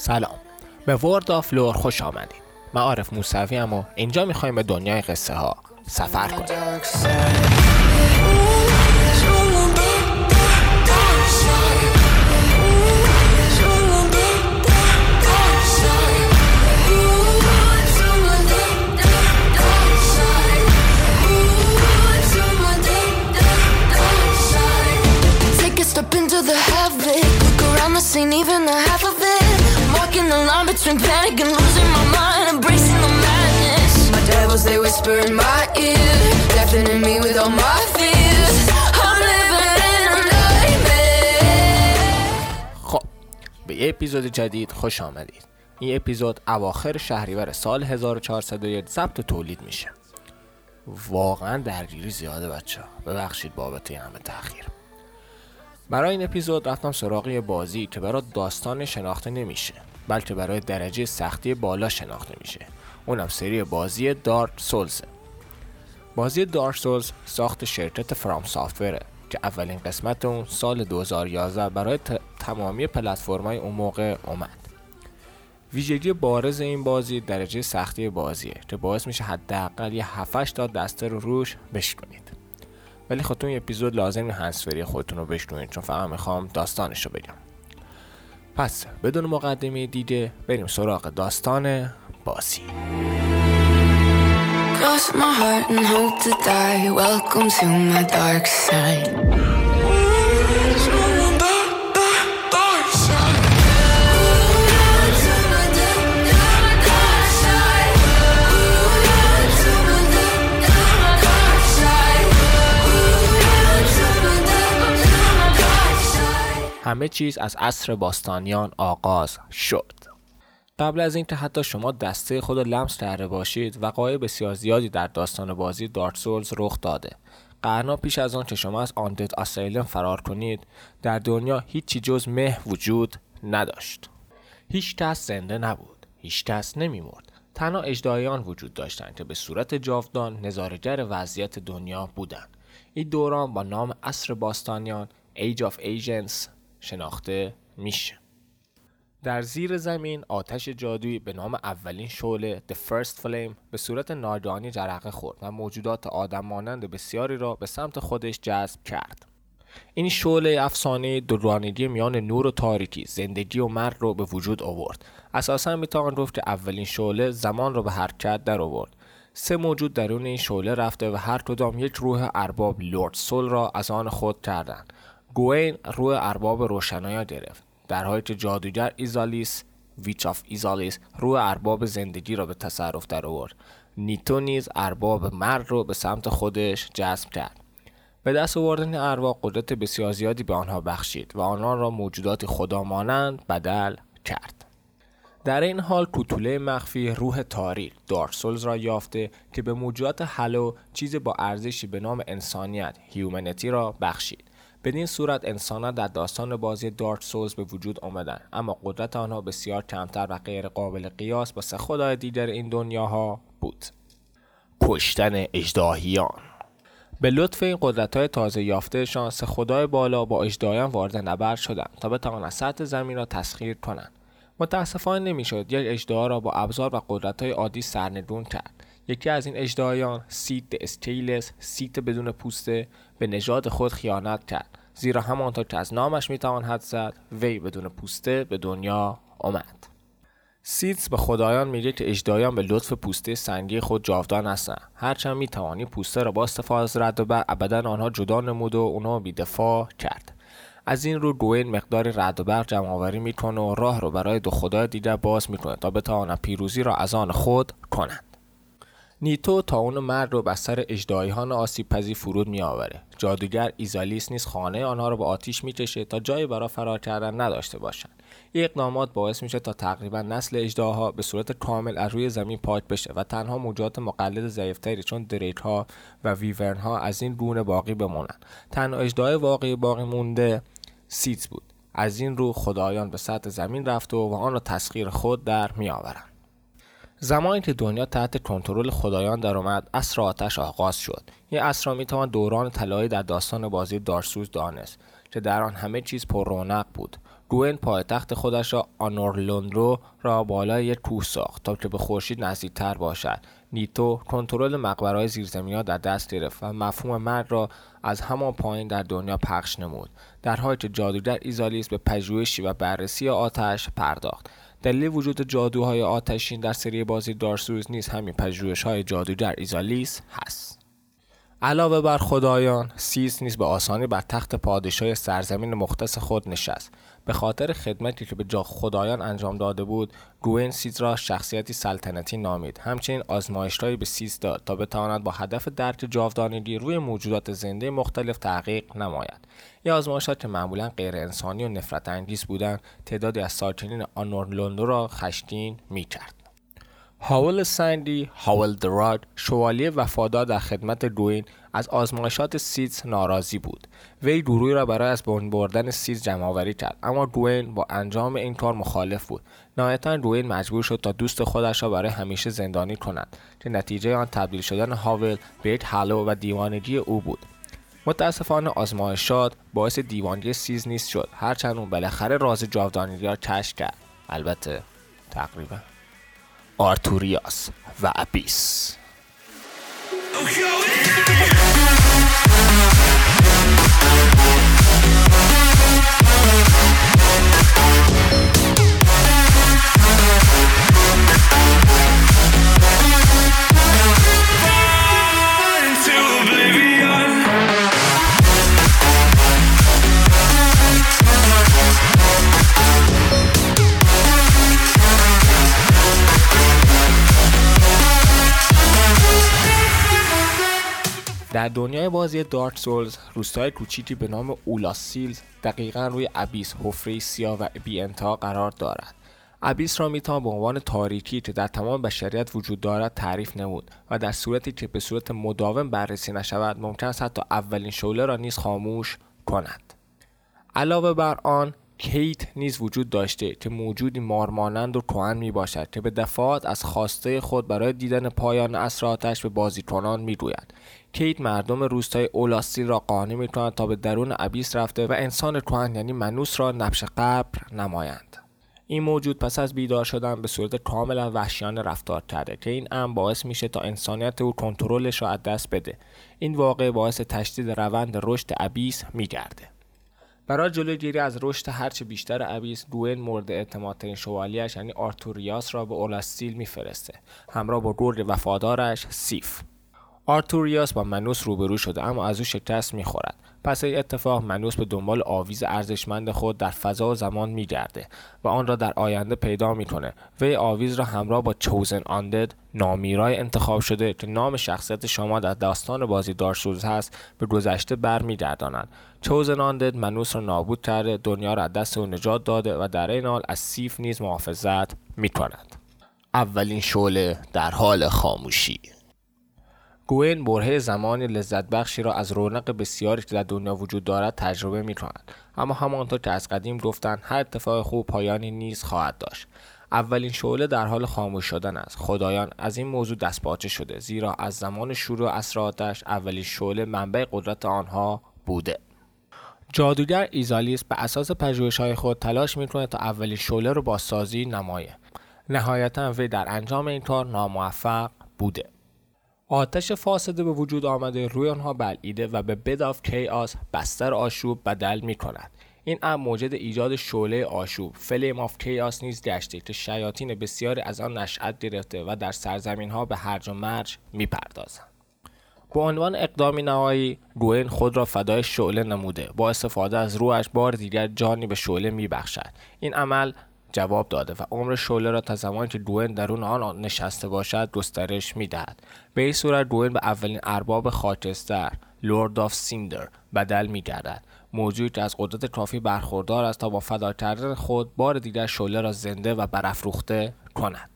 سلام. به ورد آف لور خوش آمدید. من عارف موسوی و اینجا می‌خوایم به دنیای قصه ها سفر کنیم. My ear. Deafening me with all my fears. I'm living in a nightmare. خب به یه اپیزود جدید خوش آمدید. این اپیزود اواخر شهریور سال 1401 ضبط تولید میشه. واقعا درگیری زیاده بچه ببخشید بابت همه تاخیر. برای این اپیزود رفتم سراغ بازی که برای داستان شناخته نمیشه بلکه برای درجه سختی بالا شناخته میشه. اونم سری بازی دارک سولز بازی دارک سولز ساخت شرکت فرام سافتوره که اولین قسمت اون سال 2011 برای تمامی پلتفرم‌های اون موقع اومد. ویژگی بارز این بازی درجه سختی بازیه که باعث میشه حداقل یه 7 تا دسته رو روش بشکنید. ولی خب تو این اپیزود لازم هنسفری خودتون رو بشنوید چون فقط می‌خوام داستانش رو بگم. پس بدون مقدمه دیگه بریم سراغ داستان بسی همه چیز از عصر باستانیان آغاز شد. قبل از اینکه حتی شما دسته خود لمس کرده باشید وقایع بسیار زیادی در داستان بازی دارت سولز رخ داده. قرنا پیش از آن که شما از آندد آسیلم فرار کنید در دنیا هیچی جز مه وجود نداشت. هیچ کس زنده نبود هیچ کس نمیمرد. تنها اجدایان وجود داشتند که به صورت جاودان نظارگر وضعیت دنیا بودند. این دوران با نام عصر باستانیان Age of Agents شناخته میشه. در زیر زمین آتش جادویی به نام اولین شعله The First Flame به صورت ناگهانی جرقه خورد و موجودات آدم مانند بسیاری را به سمت خودش جذب کرد. این شعله افسانه دورانگی میان نور و تاریکی زندگی و مرگ رو به وجود آورد. اساسا می‌توان گفت که اولین شعله زمان رو به حرکت در آورد. سه موجود درون این شعله رفته و هر کدام یک روح ارباب Lord Soul را از آن خود کردند. گوین روح ارباب روشنایی را گرفت. در حالی که جادوگر ایزالیس Witch of Izalith روح ارباب زندگی را به تصرف در آورد. نیتو نیز ارباب مرگ رو به سمت خودش جذب کرد. به دست آوردن ارواح قدرت بسیار زیادی به آنها بخشید و آنان را موجودات خدا مانند بدل کرد. در این حال کوتوله مخفی روح تاریک دارسولز را یافته که به موجودات هلو چیز با ارزشی به نام انسانیت هیومنیتی را بخشید. بدین صورت انسانها در داستان بازی دارت سولز به وجود آمدند اما قدرت آنها بسیار کمتر و غیر قابل قیاس با سه خدای دیگر این دنیاها بود. کشتن اجداهیان به لطف این قدرت های تازه یافتهشان سه خدای بالا با اجداهیان وارد نبرد شدند تا بتوانند سطح زمین را تسخیر کنند. متاسفانه نمی‌شد یک اژدها را با ابزار و قدرت های عادی سرنگون کرد. یکی از این اژدهایان سیث Scaleless سیث بدون پوسته به نژاد خود خیانت کرد. زیرا همانطور که از نامش می‌توان حدس زد وی بدون پوسته به دنیا آمد. سیث به خدایان میگه که اژدهایان به لطف پوسته سنگی خود جاودان هستند. هرچند می‌توان این پوسته را با استفاده از رعد و برق از آنها جدا نمود و اونا رو بیدفاع کرد. از این رو گوین مقداری رد و برق جمع آوری می‌کنه و راه رو برای دو خدای دیگر باز می‌کنه تا بتواند پیروزی را از آن خود کنند نیتو تا اون مرد رو بستر اجداییان آسیب پذیر فرود می آوره. جادوگر ایزالیس نیز خانه آنها رو به آتیش می‌کشه تا جایی برای فرار کردن نداشته باشند. این اقدامات باعث میشه تا تقریبا نسل اجداها به صورت کامل از روی زمین پاک بشه و تنها موجودات مقلد ضعیفتری چون دریک ها و ویورن ها از این گونه باقی بمونن. تنها اجدای واقعی باقی مونده سیتس بود. از این رو خدایان به سطح زمین رفت و, آن را تسخیر خود در می آورن. زمانی که دنیا تحت کنترل خدایان درآمد عصر آتش آغاز شد. این عصر را می‌توان دوران طلایی در داستان بازی دارسوز دانست که در آن همه چیز پر رونق بود. گوین پایتخت خودش را آنورلوندرو را بالای یک کوه ساخت تا که به خورشید نزدیکتر باشد. نیتو کنترل مقبرهای زیرزمینی در دست گرفت و مفهوم مرد را از همان پایین در دنیا پخش نمود. در حالی که جادوگر ایزالیس به پژوهشی و بررسی آتش پرداخت. دلیل وجود جادوهای آتشین در سری بازی دارسوز نیز همین پژوهش های جادوگر ایزالیس هست. علاوه بر خدایان سیز نیز به آسانی بر تخت پادشاه سرزمین مختص خود نشست. به خاطر خدمتی که به جا خدایان انجام داده بود گوین سیث را شخصیتی سلطنتی نامید. همچنین آزمایشهایی به سیث داد تا بتواند با هدف درک جاودانگی روی موجودات زنده مختلف تحقیق نماید. این آزمایشات که معمولا غیر انسانی و نفرت انگیز بودند تعدادی از ساکنین آنورلوندو را خشمگین می‌کرد. هاول سنگی Havel the Rock شوالیه وفادار در خدمت گوین از آزمایشات سیث ناراضی بود. وی گروهی را برای از بین بردن سیث جمع آوری کرد اما گوین با انجام این کار مخالف بود. نهایتا گوین مجبور شد تا دوست خودش را برای همیشه زندانی کند که نتیجه آن تبدیل شدن هاول به یک Hollow و دیوانگی او بود. متاسفانه آزمایشات باعث دیوانگی سیث نیز شد. هرچند اون بالاخره راز جاودانگی را کشف کرد. البته تقریبا Artorias of the Abyss. دنیای بازی دارت سولز روستای کوچیکی به نام اولاسیلز دقیقا روی ابیس حفره سیاه و بی قرار دارد. ابیس را می‌توان به عنوان تاریکی که در تمام بشریت وجود دارد تعریف نمود و در صورتی که به صورت مداوم بررسی نشود ممکن است حتی اولین شعله را نیز خاموش کند. علاوه بر آن کیت نیز وجود داشته که موجودی مارمانند و کهن می باشد که به دفعات از خواسته خود برای دیدن پایان اسراتش به بازیکنان می روید. کیت مردم روستای اولاسیل را قانع می کند تا به درون ابیس رفته و انسان کهن یعنی منوس را نبش قبر نمایند. این موجود پس از بیدار شدن به صورت کاملا وحشیانه رفتار کرده که این امر باعث میشه تا انسانیت او کنترلش را از دست بده این واقع باعث تشدید روند رشد ابیس میگرده برای جلوگیری از رشد هرچه بیشتر ابیس گوین مورد اعتمادترین شوالیش یعنی آرتوریاس را به اولاستیل میفرسته. همراه با گرگ وفادارش سیف. آرتوریاس با منوس روبرو شده اما از او شکست می‌خورد. پس از این اتفاق منوس به دنبال آویز ارزشمند خود در فضا و زمان میگرده و آن را در آینده پیدا می‌کنه. وی آویز را همراه با Chosen Undead نامیرای انتخاب شده که نام شخصیت شما در داستان بازی Dark Souls هست به گذشته برمیگرداند. Chosen Undead منوس را نابود کرده دنیا را از دست او نجات داده و در این حال از سیف نیز محافظت می‌کند. اولین شعله در حال خاموشی. گوین برهه زمانی لذت بخشی را از رونق بسیاری که در دنیا وجود دارد تجربه می کند. اما همانطور که از قدیم گفتند هر اتفاق خوب پایانی نیز خواهد داشت. اولین شعله در حال خاموش شدن است. خدایان از این موضوع دستپاچه شده زیرا از زمان شروع اسراتش اولین شعله منبع قدرت آنها بوده. جادوگر ایزالیس به اساس پژوهش های خود تلاش می‌کنه تا اولین شعله رو بازسازی نمایه. نهایتا وی در انجام این کار ناموفق بوده. آتش فاسد به وجود آمده روح آنها را بلعیده و به Bed of Chaos بستر آشوب بدل می کند این امر موجد ایجاد شعله آشوب. Flame of Chaos نیز گشته که شیاطین بسیاری از آن نشأت گرفته و در سرزمین ها به هرج و مرج می‌پردازند. به عنوان اقدامی نهایی گوین خود را فدای شعله نموده. با استفاده از روحش بار دیگر جانی به شعله میبخشد. این عمل جواب داده و عمر شعله را تا زمانی که گوین درون آن نشسته باشد گسترش می‌دهد. به این صورت گوین به اولین ارباب خاکستر Lord of Cinder بدل میگردد. موجودی که از قدرت کافی برخوردار است تا با فدا کردن خود بار دیگر شعله را زنده و برافروخته کند.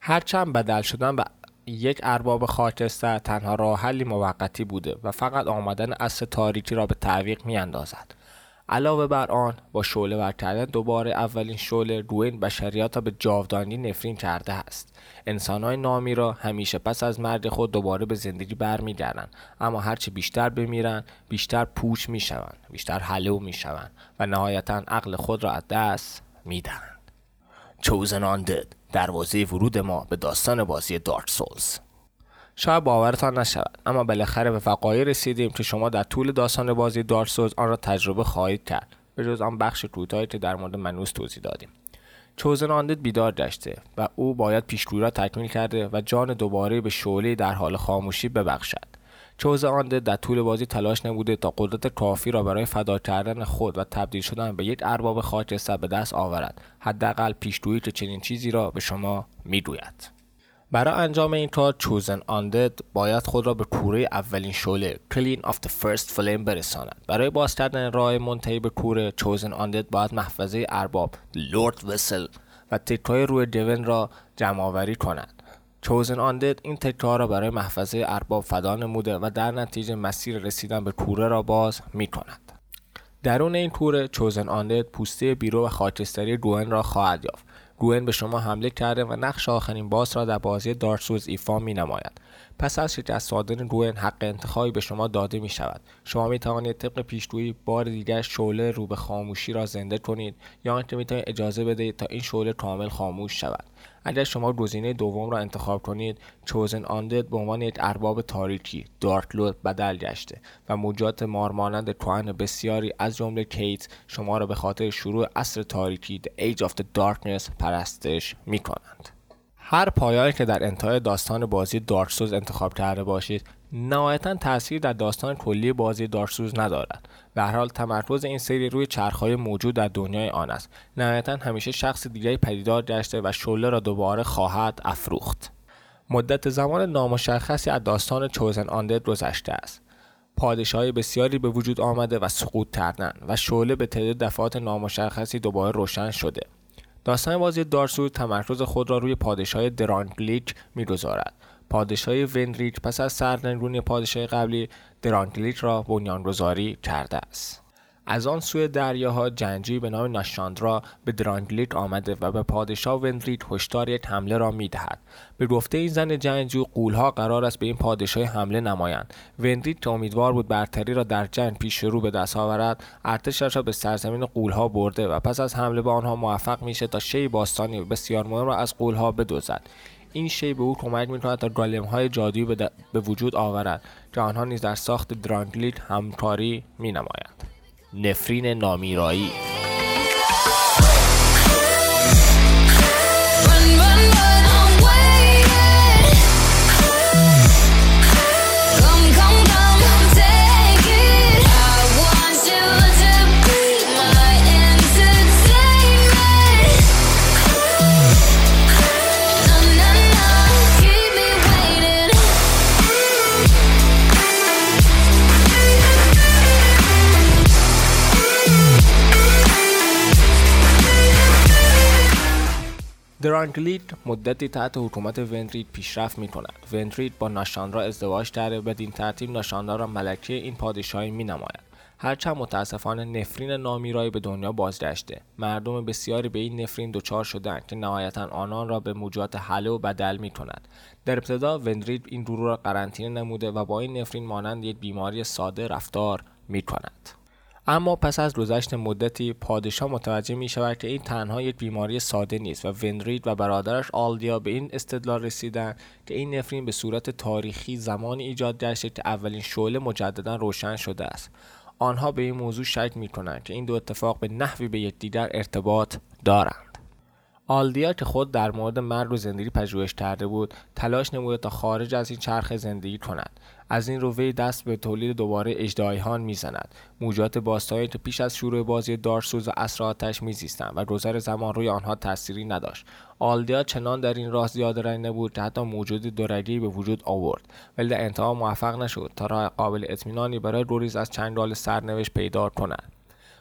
هرچند بدل شدن به یک ارباب خاکستر تنها راه حلی موقتی بوده و فقط آمدن عصر تاریکی را به تعویق می اندازد. علاوه بر آن با شعله ور دوباره اولین شعله روی بشریات را به جاودانی نفرین کرده است. انسانهای نامی را همیشه پس از مرگ خود دوباره به زندگی برمیگردند. اما هرچه بیشتر بمیرند بیشتر پوچ می‌شوند بیشتر حلو می‌شوند و نهایتا عقل خود را از دست می‌دهند. چوزن آندد دروازه ورود ما به داستان بازی دارک سولز شاید باورتان نشود اما بالاخره به وقایع رسیدیم که شما در طول داستان بازی دارک سولز آن را تجربه خواهید کرد به جز آن بخش کوتاهی که در مورد منوس توضیح دادیم. Chosen Undead بیدار گشته و او باید پیشگویی را تکمیل کرده و جان دوباره به شعله در حال خاموشی ببخشد. Chosen Undead در طول بازی تلاش نموده تا قدرت کافی را برای فدا کردن خود و تبدیل شدن به یک ارباب خاکستر به دست آورد حداقل پیشگویی که چنین چیزی را به شما می‌گوید. برای انجام این کار Chosen Undead باید خود را به کوره اولین شعله Kiln of the First Flame برساند. برای باز کردن راه منتهی به کوره Chosen Undead باید محفظه ارباب Lord Vessel و تکای روی دیون را جمع آوری کند چوزن آندد این تکه را برای محفظه ارباب فدا نموده و در نتیجه مسیر رسیدن به کوره را باز می کند. درون این کوره چوزن آندد پوسته بیرو و خاکستری گوئن را خواهد یافت. گوئن به شما حمله کرده و نقش آخرین باس را در بازی دارسوز ایفا می نماید. پس از شکست دادن گوئن حق انتخابی به شما داده می شود. شما می توانید طبق پیشگویی بار دیگر شعله رو به خاموشی را زنده کنید یا آنکه می توانید اجازه بدهید تا این شعله کامل خاموش شود. اگر شما گزینه دوم را انتخاب کنید چوزن آندد به عنوان یک ارباب تاریکی دارکلود بدل گشته و موجات مارمانند کهن بسیاری از جمله کیت شما را به خاطر شروع عصر تاریکی The Age of the Darkness پرستش می کنند. هر پایانی که در انتهای داستان بازی دارکسوز انتخاب کرده باشید نهایتا تاثیر در داستان کلی بازی دارکسوز ندارد به هر حال تمرکز این سری روی چرخهای موجود در دنیای آن است. نهایتا همیشه شخص دیگری پدیدار گشته و شعله را دوباره خواهد افروخت. مدت زمان نامشخصی از داستان چوزن آندد گذشته است. پادشاهی بسیاری به وجود آمده و سقوط کردن و شعله به تعداد دفعات نامشخصی دوباره روشن شده. داستان بازی دارسود تمرکز خود را روی پادشاه درانگلیک می‌گذارد. پادشاه وندریک پس از سرنگونی پادشاه قبلی درانگلیک را بنیانگذاری کرده است. از آن سوی دریاها جنگی به نام ناشاندرا به درانگلیک آمده و به پادشاه وندریک هشدار یک حمله را می‌دهد. به گفته این زن جنگجو قولها قرار است به این پادشاه حمله نمایند. وندریک که امیدوار بود برتری را در جنگ پیش رو به دست آورد ارتشش را به سرزمین قولها برده و پس از حمله به آنها موفق میشه تا شی باستانی بسیار مهم را از قولها بدوزد این شی به او کمک می‌کند تا گالم های جادویی به, به وجود آورد که آنها نیز در ساخت درانگلیک همکاری می نمایند. نفرین نامیرایی درانگلیت مدتی تحت حکومت وندرید پیشرفت می کند. وندرید با ناشاندرا ازدواج کرده بدین ترتیب ناشاندرا را ملکه این پادشاهی می نماید. هرچند متاسفانه نفرین نامیرایی به دنیا بازگشته مردم بسیاری به این نفرین دچار شدند که نهایتا آنان را به موجات حله و بدل می کند در ابتدا وندرید این گروه را قرنطینه نموده و با این نفرین مانند یک بیماری ساده رفتار می کند. اما پس از گذشت مدتی پادشاه متوجه می شود که این تنها یک بیماری ساده نیست و وندرید و برادرش آلدیا به این استدلال رسیدن که این نفرین به صورت تاریخی زمانی ایجاد گشته که اولین شعله مجددا روشن شده است. آنها به این موضوع شک می کنند که این دو اتفاق به نحوی به یکدیگر ارتباط دارند. آلدیا که خود در مورد مرگ و زندگی پژوهش کرده بود تلاش نموده تا خارج از این چرخ زندگی کند. از این رو وی دست به تولید دوباره اجدایهان می‌زند. موجات باستانی که پیش از شروع بازی دارسوز و اسر آتش میزیستند و گذر زمان روی آنها تأثیری نداشت. آلدیا چنان در این راه زیاده رنگ نبود که حتی موجود دورگی به وجود آورد. ولی در انتها موفق نشد تا راه قابل اطمینانی برای روریز از چنگال سرنوشت پیدا کند.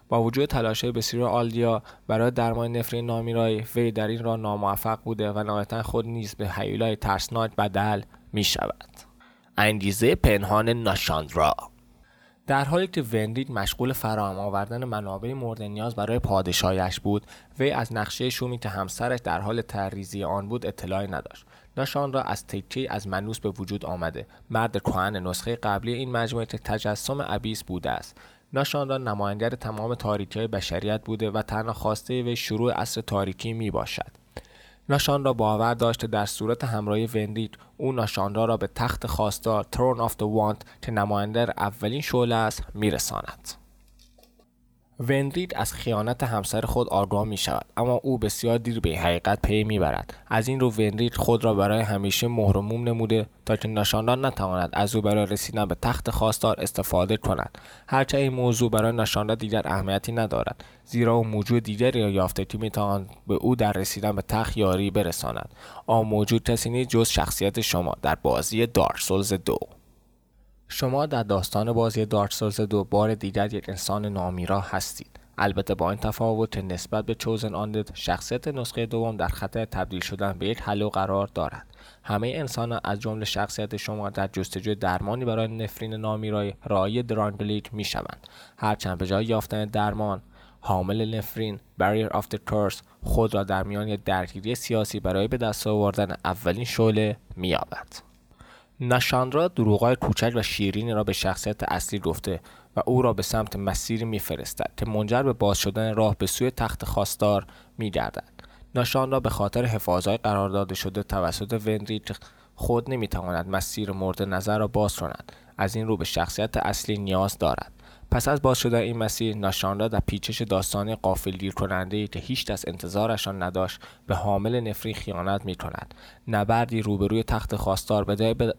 با وجود تلاش بسیار آلدیا برای درمان نفرین نامیرایی وی در این راه ناموفق بوده و نهایتا خود نیز به حیولای ترسناک بدل می شود. انگیزه پنهان ناشاندرا. در حالی که وندید مشغول فراهم آوردن منابع مورد نیاز برای پادشاهیش بود وی از نقشه شومی که همسرش در حال طرح‌ریزی آن بود اطلاعی نداشت. نشاندرا از تکه‌ای از منوس به وجود آمده. مرد کهن نسخه قبلی این مجموعه تجسم Abyss بوده است. نشاندرا نمایانگر تمام تاریکی بشریت بوده و تنها خواسته وی شروع عصر تاریکی می باشد نشاندرا باور داشته در صورت همراهی Undead او ناشاندرا را به تخت خواستار Throne of the Want که نماینده اولین شعله است میرساند. وندرید از خیانت همسر خود آگاه می شود اما او بسیار دیر به حقیقت پی می برد از این رو وندرید خود را برای همیشه مهرموم نموده تا که نشاندار نتواند از او برای رسیدن به تخت خواستار استفاده کند. هرچه این موضوع برای نشاندار دیگر اهمیتی ندارد زیرا او موجود دیگری را یافته که می‌تواند به او در رسیدن به تخت یاری برساند. آن موجود کسی نیست جز شخصیت شما. در بازی دارسولز دو. شما در داستان بازی دارک سولز دو بار دیگر یک انسان نامیرا هستید. البته با این تفاوت که نسبت به چوزن آندد شخصیت نسخه دوم در خطر تبدیل شدن به یک حلو قرار دارد. همه انسان از جمله شخصیت شما در جستجوی درمانی برای نفرین نامیرای رای درانگلیک می شوند هرچند به جای یافتن درمان حامل نفرین بریر آف کرس خود را در میان یک درگیری سیاسی برای به دست آوردن اولین شعله مییابد. نشاندرا دروغای کوچک و شیرینی را به شخصیت اصلی گفته و او را به سمت مسیری میفرستد که منجر به باز شدن راه به سوی تخت خواستار میگردد. نشان را به خاطر حفاظهای قرار داده شده توسط وندریچ خود نمی‌تواند مسیر مورد نظر را باز کند. از این رو به شخصیت اصلی نیاز دارد. پس از باز شدن این مسیر ناشاندا در پیچش داستانی قافل کننده که هیچ دست انتظارشان نداشت به حامل نفرین خیانت می کند نبردی روبروی تخت خواستار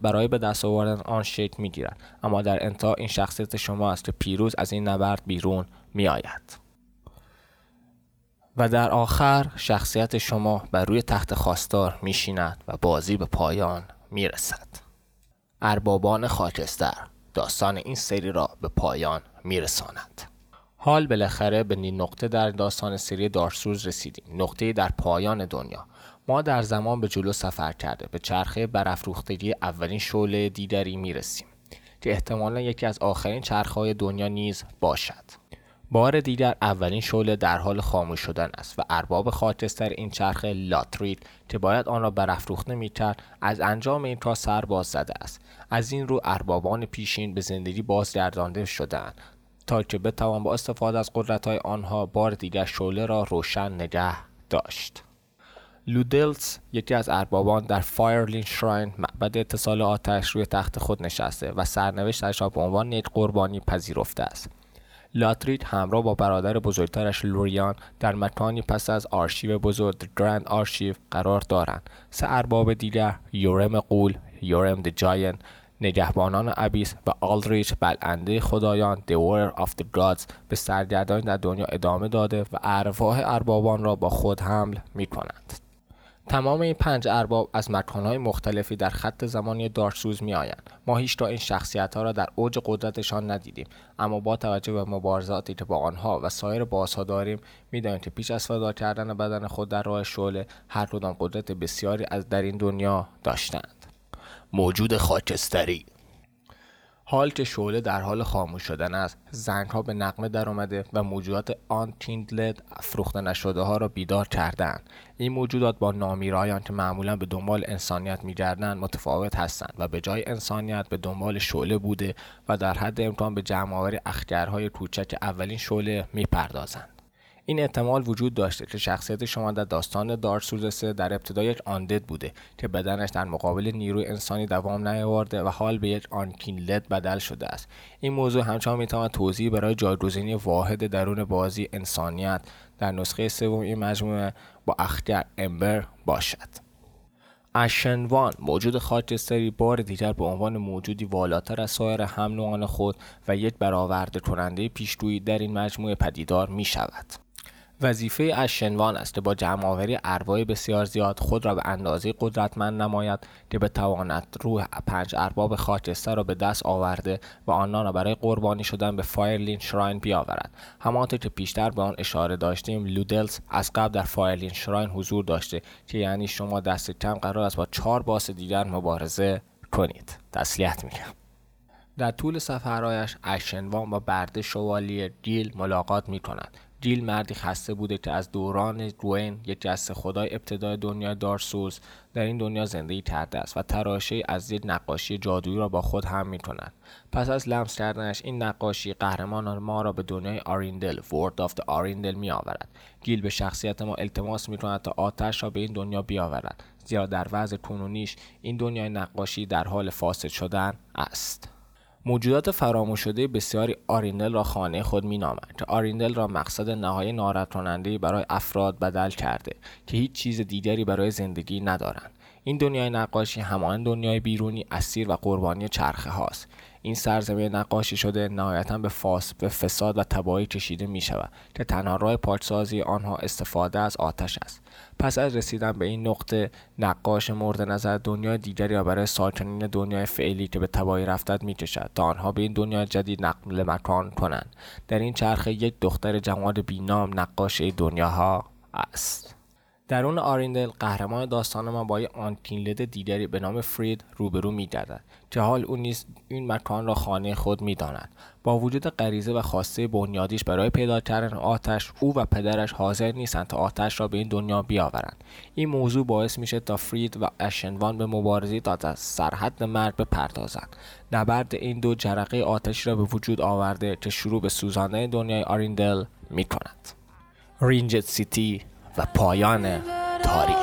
برای به دست آوردن آن شکل می گیرد اما در انتها این شخصیت شما است که پیروز از این نبرد بیرون می آید. و در آخر شخصیت شما بر روی تخت خواستار می شیند و بازی به پایان می رسد. اربابان خاکستر داستان این سری را به پایان میرساند. حال بالاخره به نقطه در داستان سری دارسوز رسیدیم. نقطه در پایان دنیا. ما در زمان به جلو سفر کرده به چرخه برافروختگی اولین شعله دیدری می‌رسیم که احتمالا یکی از آخرین چرخهای دنیا نیز باشد. بار دیگر اولین شعله در حال خاموش شدن است و ارباب خاکستر این چرخه لاتریت که باید آن را برافروخته می‌کرد از انجام این کار سر باز زده است. از این رو اربابان پیشین به زندگی بازگردانده شدهاند تا که بتوان با استفاده از قدرت های آنها بار دیگر شعله را روشن نگه داشت. لودلث یکی از اربابان در Firelink Shrine معبد اتصال آتش روی تخت خود نشسته و سرنوشتش را به عنوان یک قربانی پذیرفته است. لاتریک همراه با برادر بزرگترش لوریان در مکانی پس از آرشیو بزرگ Grand Archive قرار دارند. سه ارباب دیگر یورم قول یورم the Giant نگهبانان ابیس و آلدریچ بلنده خدایان The Warrior of the Gods به سرگردانی در دنیا ادامه داده و ارواح اربابان را با خود حمل می کنند. تمام این پنج ارباب از مکانهای مختلفی در خط زمانی دارسوز می آیند. ما هیچ این شخصیت ها را در اوج قدرتشان ندیدیم اما با توجه به مبارزاتی که با آنها و سایر بازها داریم می‌دانیم که پیش از فدا کردن بدن خود در راه شعله هر کدام قدرت بسیاری از در این دنیا داشتند موجود خاکستری. حال که شعله در حال خاموش شدن است. زنگ ها به نقمه در آمده و موجودات آن تیندلد فروخته نشده ها را بیدار کردند این موجودات با نامیرایان که معمولا به دنبال انسانیت میگردند متفاوت هستند و به جای انسانیت به دنبال شعله بوده و در حد امکان به جمعآوری اخگرهای کوچک اولین شعله می‌پردازند. این احتمال وجود داشته که شخصیت شما در داستان دارسوز در ابتدا یک آندد بوده که بدنش در مقابل نیروی انسانی دوام نیاورده و حال به یک آنکینلد بدل شده است این موضوع همچنان می‌تواند توضیح برای جایگزینی واحد درون بازی انسانیت در نسخه سوم این مجموعه با اختر امبر باشد اشنوان موجود خاکستری بار دیگر به عنوان موجودی والاتر از سایر هم خود و یک برآورده کننده پیشگویی در این مجموعه پدیدار می شود. وظیفه Ashen One است با جمعآوری ارواح بسیار زیاد خود را به اندازه قدرتمند نماید که بتواند روح پنج ارباب خاکستر را به دست آورده و آنان را برای قربانی شدن به Firelink Shrine بیاورد. همانطور که پیشتر به آن اشاره داشتیم لودلث از قبل در Firelink Shrine حضور داشته که یعنی شما دست کم قرار است با چهار boss دیگر مبارزه کنید. تسلیت میگم. در طول سفرهایش Ashen One با برده شوالیه گیل ملاقات می کند گیل مردی خسته بوده که از دوران گوین یک جست خدای ابتدای دنیای Dark Souls در این دنیا زندگی کرده است و تراشه از یک نقاشی جادویی را با خود هم می کند. پس از لمس کردنش این نقاشی قهرمان ما را به دنیای آریندل World of آریندل می آورد گیل به شخصیت ما التماس می کند تا آتش را به این دنیا بیاورد. زیرا در وضع کنونیش این دنیای نقاشی در حال فاسد شدن است. موجودات فراموش شده بسیاری آریندل را خانه خود مینامند. آریندل را مقصد نهایی کننده برای افراد بدل کرده که هیچ چیز دیگری برای زندگی ندارند. این دنیای نقاشی همان دنیای بیرونی اسیر و قربانی چرخه هاست این سرزمین نقاشی شده نهایتا به فاس به فساد و تباهی کشیده می شود که تنها راه پاکسازی آنها استفاده از آتش است. پس از رسیدن به این نقطه نقاش مورد نظر دنیای دیگری را برای ساکنین دنیای فعلی که به تباهی رفتن می کشد تا آنها به این دنیای جدید نقل مکان کنند. در این چرخه یک دختر جوان بینام نقاش دنیاها است. درون آریندل قهرمان داستان ما با یک آنتینلد دیگری به نام فرید روبرو میگردد. که حال او نیز این مکان را خانه خود می‌داند. با وجود غریزه و خواسته بنیادیش برای پیدا کردن آتش او و پدرش حاضر نیستند تا آتش را به این دنیا بیاورند. این موضوع باعث میشه تا فرید و اشنوان به مبارزه تا از سرحد مرگ بپردازند. نبرد این دو جرقه آتشی را به وجود آورده که شروع به سوزاندن دنیای آریندل می کند. رینجت سیتی و پایان تاریخ.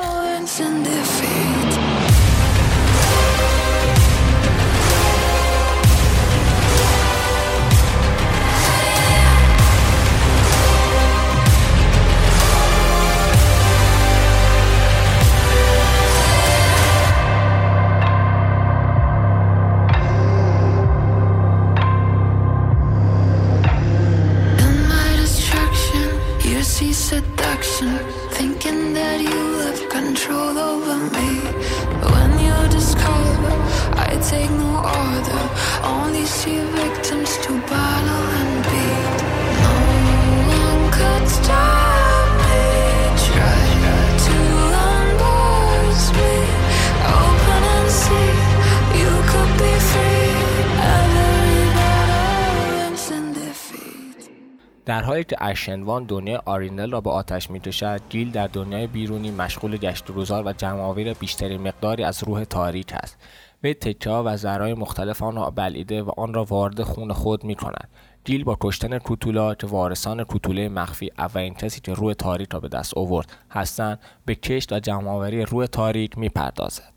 در حالی که Ashen One دنیای آریندل را به آتش می‌کشد گیل در دنیای بیرونی مشغول گشت و گذار و جمعآوری بیشترین مقداری از روح تاریک است وی تکه و ذره‌های مختلف آن را بلعیده و آن را وارد خون خود می کند. گیل با کشتن کوتوله‌ها که وارثان کوتوله مخفی اولین کسی که روح تاریک را به دست آورد هستند به کشت و جمعآوری روح تاریک می پردازد.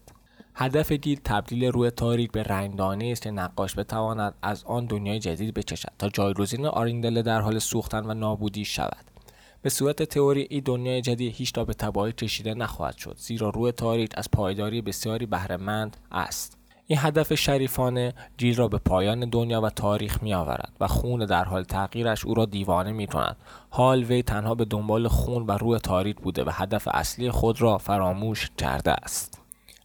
هدف گیل تبدیل روح تاریک به رنگدانه است که نقاش بتواند از آن دنیای جدید بکشد تا جایگزین آریندل در حال سوختن و نابودی شود به صورت تئوری این دنیای جدید هیچ را به تباهی کشیده نخواهد شد زیرا روی تاریک از پایداری بسیاری بهرهمند است این هدف شریفانه گیل را به پایان دنیا و تاریخ می آورد و خون در حال تغییرش او را دیوانه می کند. حال وی تنها به دنبال خون و روی تاریک بوده و هدف اصلی خود را فراموش کرده است.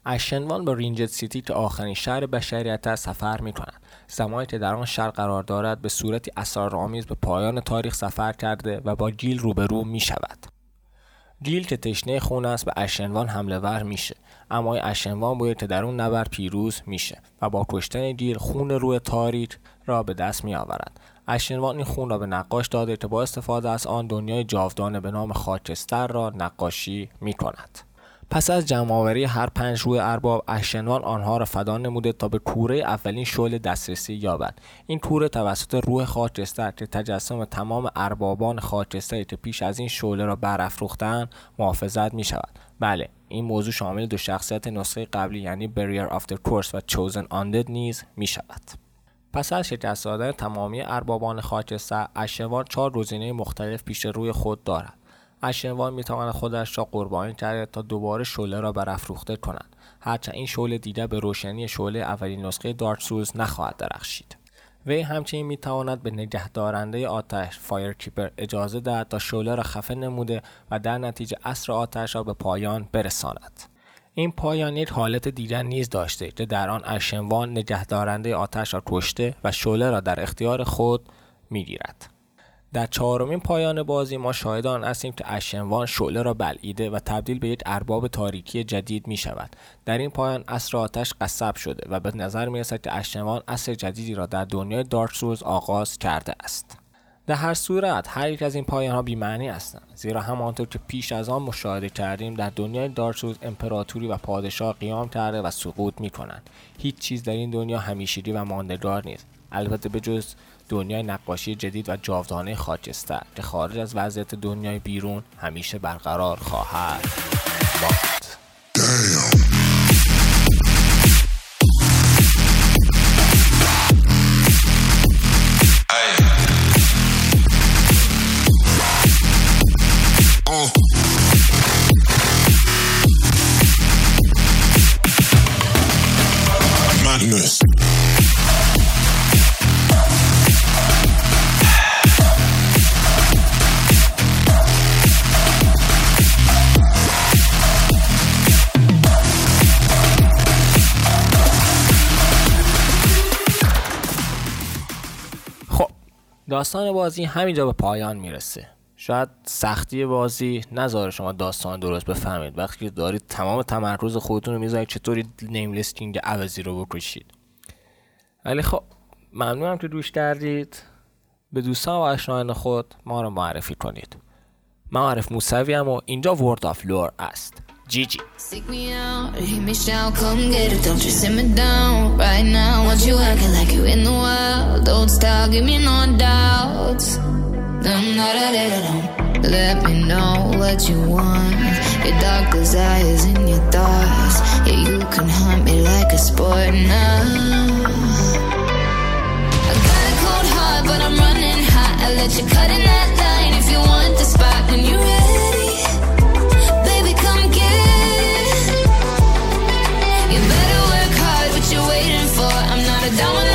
اشنوان به رینجت سیتی که آخرین شهر بشریت است سفر می کند. زمانی که در آن شهر قرار دارد به صورتی اسرارآمیز به پایان تاریخ سفر کرده و با گیل روبرو می شود. گیل که تشنه خون است به اشنوان حمله ور میشه اما اشنوان باید که در اون نبرد پیروز میشه و با کشتن گیل خون روی تاریک را به دست می آورد اشنوان این خون را به نقاش داده که با استفاده از آن دنیای جاودانه به نام خاکستر را نقاشی می کند. پس از جمعآوری هر پنج روی ارباب اشنوان آنها را فدا نموده تا به کوره اولین شعله دسترسی یابد. این کوره توسط روح خاکستر که تجسم تمام اربابان خاکستری که پیش از این شعله را برافروختند محافظت می شود بله این موضوع شامل دو شخصیت نسخه قبلی یعنی بریر آفتر کورس و چوزن آندد نیز می شود پس از شکست دادن تمامی اربابان خاکستر اشنوان چهار روزینه مختلف پیش روی خود دارد. اشنوان می‌تواند خودش را قربانی کرده تا دوباره شعله را برافروخته کند. هرچند این شعله دیده به روشنی شعله اولین نسخه دارت سوز نخواهد درخشید. وی همچنین می‌تواند به نگهدارنده آتش کیپر اجازه دهد تا شعله را خفه نموده و در نتیجه اصر آتش را به پایان برساند. این پایان یک حالت دیگر نیز داشته که در آن اشنوان نگهدارنده آتش را کشته و شعله را در اختیار خود می‌گیرد. در چهارمین پایان بازی ما شاهدان هستیم که اشنوان شعله را بلعیده و تبدیل به یک ارباب تاریکی جدید می شود در این پایان اصر آتش قصب شده و به نظر می رسد که اشنوان اصر جدیدی را در دنیای دارک سوز آغاز کرده است. در هر صورت هر یک از این پایان ها بیمعنی هستند. زیرا همانطور که پیش از آن مشاهده کردیم در دنیای دارسوز امپراتوری و پادشاه قیام کرده و سقوط می کنند هیچ چیز در این دنیا همیشگی و ماندگار نیست. البته به جز دنیای نقاشی جدید و جاودانه خاکستر که خارج از وضعیت دنیای بیرون همیشه برقرار خواهد داستان بازی همینجا به پایان می‌رسه. شاید سختی بازی نذاره شما داستان درست بفهمید. وقتی که دارید تمام تمرکز خودتون رو می‌ذارید چطوری Nameless King عوضی رو بکشید. ولی خب ممنونم که گوش کردید. به دوستان و آشنایان خود ما رو معرفی کنید. من عارف موسوی و اینجا World of Lore است. GG. Seek me out, hit me shout, come get it. Don't you down right now. Want you acting like you in the wild. Don't stop, give me no doubts. Let me know what you want. Your dark desires your thoughts. Yeah, you can hunt me like a sport now. I got a cold heart, but I'm running hot. I let you cut in that line if you want the spot. Don't